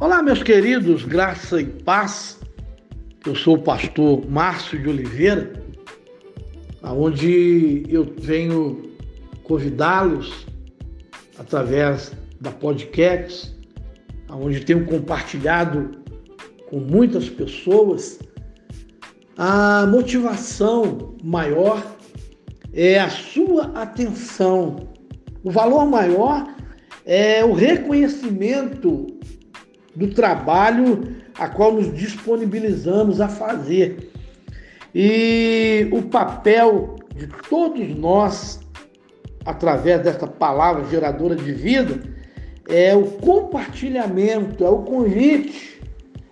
Olá, meus queridos, graça e paz. Eu sou o pastor Márcio de Oliveira, onde eu venho convidá-los através da podcast, onde tenho compartilhado com muitas pessoas a motivação maior é a sua atenção. O valor maior é o reconhecimento do trabalho a qual nos disponibilizamos a fazer. E o papel de todos nós, através dessa palavra geradora de vida, é o compartilhamento, é o convite,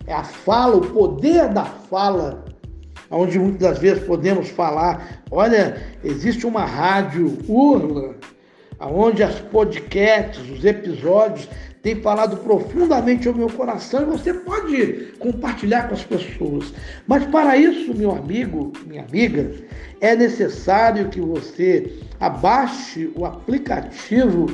é a fala, o poder da fala, onde muitas vezes podemos falar: olha, existe uma rádio Urla, onde as podcasts, os episódios tem falado profundamente ao meu coração e você pode compartilhar com as pessoas. Mas para isso, meu amigo, minha amiga, é necessário que você abaixe o aplicativo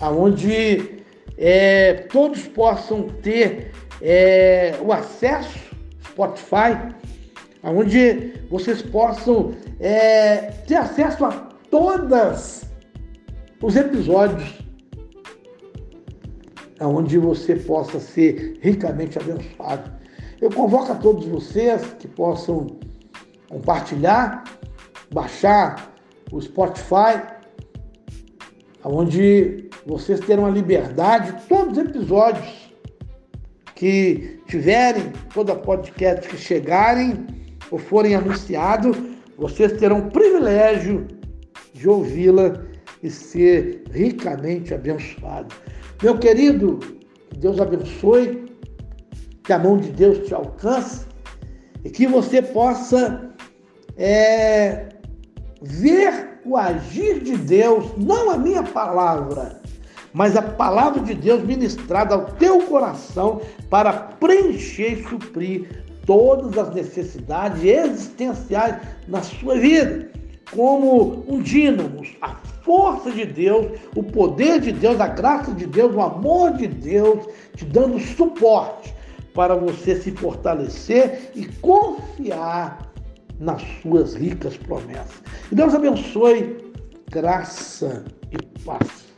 onde é, todos possam ter é, o acesso, Spotify, onde vocês possam é, ter acesso a todos os episódios onde você possa ser ricamente abençoado. Eu convoco a todos vocês que possam compartilhar, baixar o Spotify, onde vocês terão a liberdade, todos os episódios que tiverem, toda podcast que chegarem ou forem anunciados, vocês terão o privilégio de ouvi-la e ser ricamente abençoado. Meu querido, que Deus abençoe, que a mão de Deus te alcance e que você possa é, ver o agir de Deus, não a minha palavra, mas a palavra de Deus ministrada ao teu coração para preencher e suprir todas as necessidades existenciais na sua vida, como um dínamo, a força de Deus, o poder de Deus, a graça de Deus, o amor de Deus, te dando suporte para você se fortalecer e confiar nas suas ricas promessas. E Deus abençoe graça e paz.